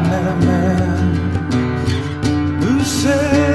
I met a man who said.